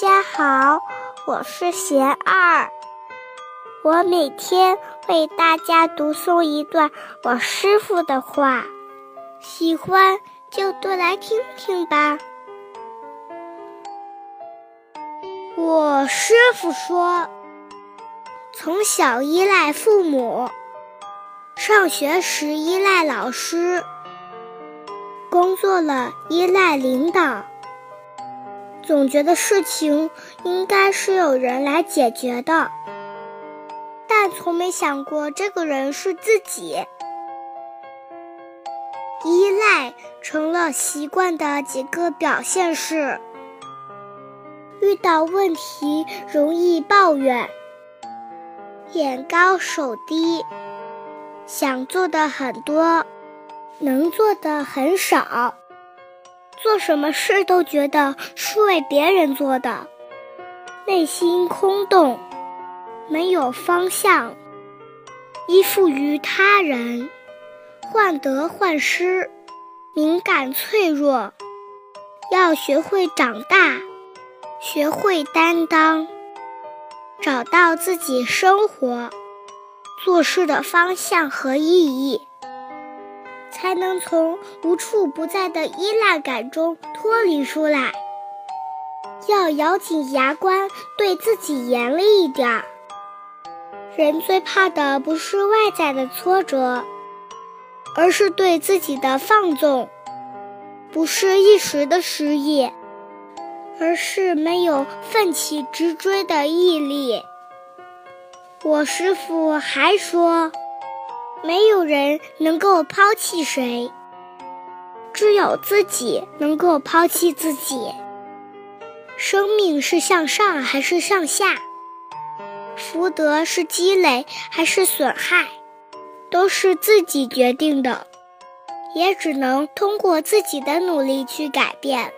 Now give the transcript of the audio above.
大家好，我是贤二，我每天为大家读诵一段我师傅的话，喜欢就多来听听吧。我师傅说，从小依赖父母，上学时依赖老师，工作了依赖领导。总觉得事情应该是有人来解决的，但从没想过这个人是自己。依赖成了习惯的几个表现是：遇到问题容易抱怨，眼高手低，想做的很多，能做的很少。做什么事都觉得是为别人做的，内心空洞，没有方向，依附于他人，患得患失，敏感脆弱。要学会长大，学会担当，找到自己生活、做事的方向和意义。才能从无处不在的依赖感中脱离出来。要咬紧牙关，对自己严厉一点儿。人最怕的不是外在的挫折，而是对自己的放纵；不是一时的失意，而是没有奋起直追的毅力。我师傅还说。没有人能够抛弃谁，只有自己能够抛弃自己。生命是向上还是向下？福德是积累还是损害？都是自己决定的，也只能通过自己的努力去改变。